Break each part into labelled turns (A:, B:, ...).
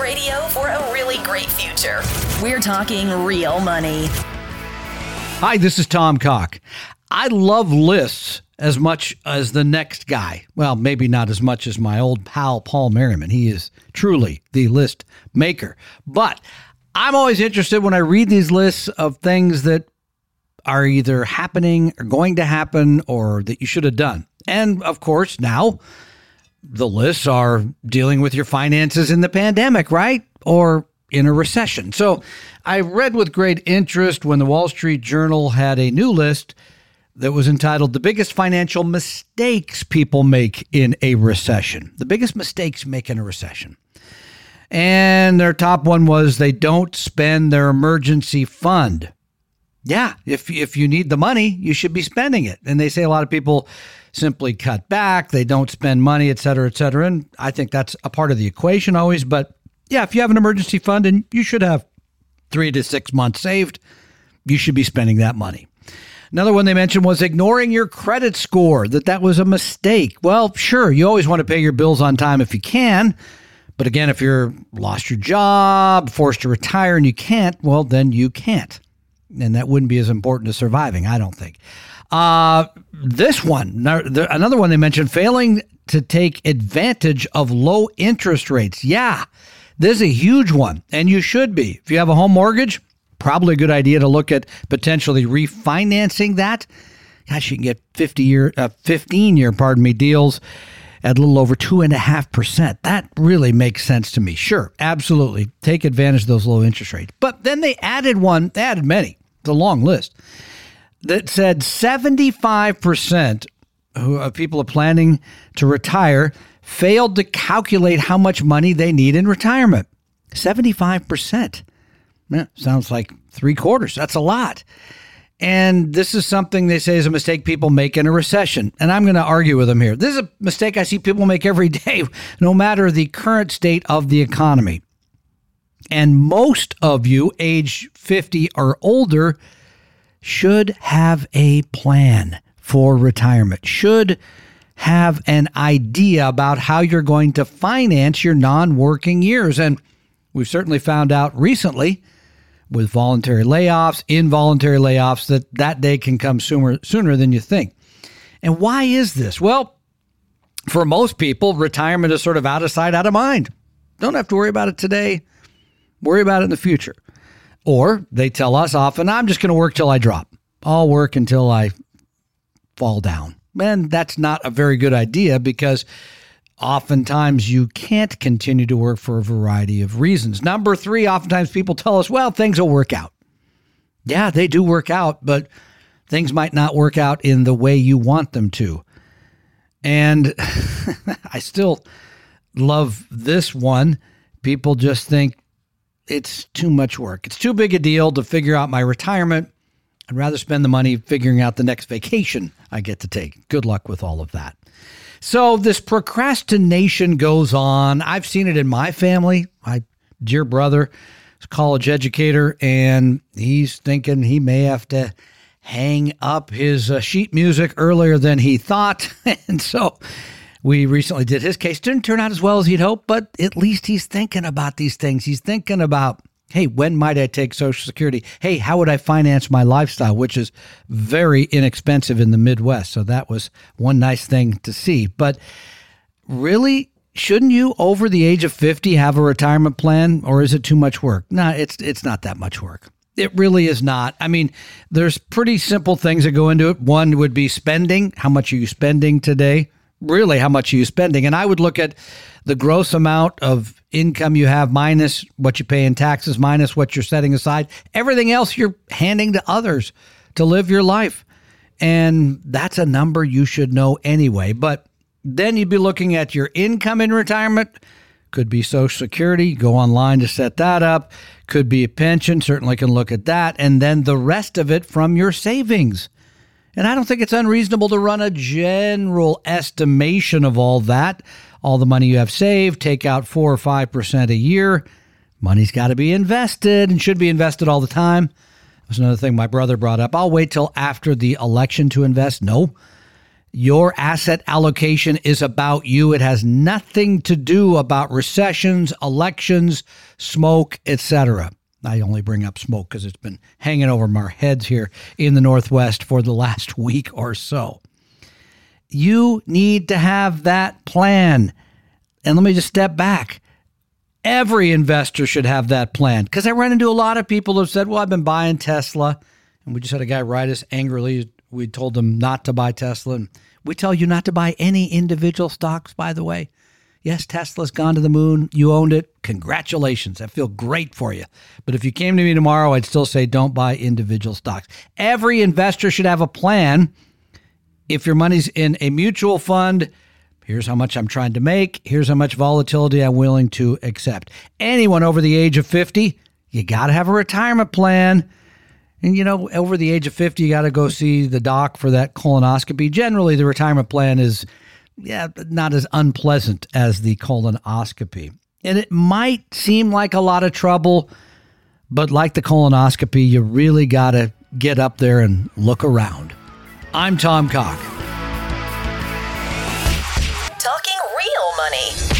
A: Radio for a really great future. We're talking real money.
B: Hi, this is Tom Cock. I love lists as much as the next guy. Well, maybe not as much as my old pal Paul Merriman. He is truly the list maker. But I'm always interested when I read these lists of things that are either happening or going to happen or that you should have done. And of course, now the lists are dealing with your finances in the pandemic, right? Or in a recession. So I read with great interest when the Wall Street Journal had a new list that was entitled The Biggest Financial Mistakes People Make in a Recession. The biggest mistakes make in a recession. And their top one was they don't spend their emergency fund. Yeah, if if you need the money, you should be spending it. And they say a lot of people simply cut back, they don't spend money, et cetera, et cetera. And I think that's a part of the equation always. But yeah, if you have an emergency fund and you should have three to six months saved, you should be spending that money. Another one they mentioned was ignoring your credit score, that that was a mistake. Well, sure, you always want to pay your bills on time if you can. But again, if you're lost your job, forced to retire, and you can't, well, then you can't. And that wouldn't be as important to surviving, I don't think. Uh, this one, another one they mentioned, failing to take advantage of low interest rates. Yeah, this is a huge one, and you should be. If you have a home mortgage, probably a good idea to look at potentially refinancing that. Gosh, you can get 50 year, uh, 15 year, pardon me, deals at a little over two and a half percent. That really makes sense to me. Sure, absolutely. Take advantage of those low interest rates. But then they added one, they added many. A long list that said 75% of uh, people are planning to retire failed to calculate how much money they need in retirement. 75%. Yeah, sounds like three quarters. That's a lot. And this is something they say is a mistake people make in a recession. And I'm going to argue with them here. This is a mistake I see people make every day, no matter the current state of the economy. And most of you, age 50 or older, should have a plan for retirement, should have an idea about how you're going to finance your non working years. And we've certainly found out recently with voluntary layoffs, involuntary layoffs, that that day can come sooner, sooner than you think. And why is this? Well, for most people, retirement is sort of out of sight, out of mind. Don't have to worry about it today. Worry about it in the future. Or they tell us often, I'm just going to work till I drop. I'll work until I fall down. And that's not a very good idea because oftentimes you can't continue to work for a variety of reasons. Number three, oftentimes people tell us, well, things will work out. Yeah, they do work out, but things might not work out in the way you want them to. And I still love this one. People just think it's too much work. It's too big a deal to figure out my retirement. I'd rather spend the money figuring out the next vacation I get to take. Good luck with all of that. So, this procrastination goes on. I've seen it in my family. My dear brother is a college educator, and he's thinking he may have to hang up his uh, sheet music earlier than he thought. and so, we recently did his case. Didn't turn out as well as he'd hoped, but at least he's thinking about these things. He's thinking about, hey, when might I take Social Security? Hey, how would I finance my lifestyle, which is very inexpensive in the Midwest. So that was one nice thing to see. But really, shouldn't you over the age of 50 have a retirement plan or is it too much work? No, it's it's not that much work. It really is not. I mean, there's pretty simple things that go into it. One would be spending. How much are you spending today? Really how much are you spending. And I would look at the gross amount of income you have minus what you pay in taxes, minus what you're setting aside. Everything else you're handing to others to live your life. And that's a number you should know anyway. But then you'd be looking at your income in retirement. Could be Social Security. Go online to set that up. Could be a pension. Certainly can look at that. And then the rest of it from your savings. And I don't think it's unreasonable to run a general estimation of all that. All the money you have saved, take out 4 or 5% a year. Money's got to be invested and should be invested all the time. That's another thing my brother brought up. I'll wait till after the election to invest. No. Your asset allocation is about you. It has nothing to do about recessions, elections, smoke, etc. I only bring up smoke because it's been hanging over our heads here in the Northwest for the last week or so. You need to have that plan. And let me just step back. Every investor should have that plan because I run into a lot of people who said, Well, I've been buying Tesla. And we just had a guy write us angrily. We told them not to buy Tesla. And we tell you not to buy any individual stocks, by the way. Yes, Tesla's gone to the moon. You owned it. Congratulations. I feel great for you. But if you came to me tomorrow, I'd still say don't buy individual stocks. Every investor should have a plan. If your money's in a mutual fund, here's how much I'm trying to make. Here's how much volatility I'm willing to accept. Anyone over the age of 50, you got to have a retirement plan. And you know, over the age of 50, you got to go see the doc for that colonoscopy. Generally, the retirement plan is yeah, not as unpleasant as the colonoscopy. And it might seem like a lot of trouble, but like the colonoscopy, you really got to get up there and look around. I'm Tom Cock.
A: Talking real money.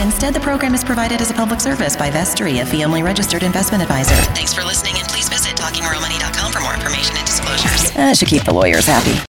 A: Instead, the program is provided as a public service by Vestry, a fee only registered investment advisor.
C: Thanks for listening, and please visit TalkingRealMoney.com for more information and disclosures.
A: That should keep the lawyers happy.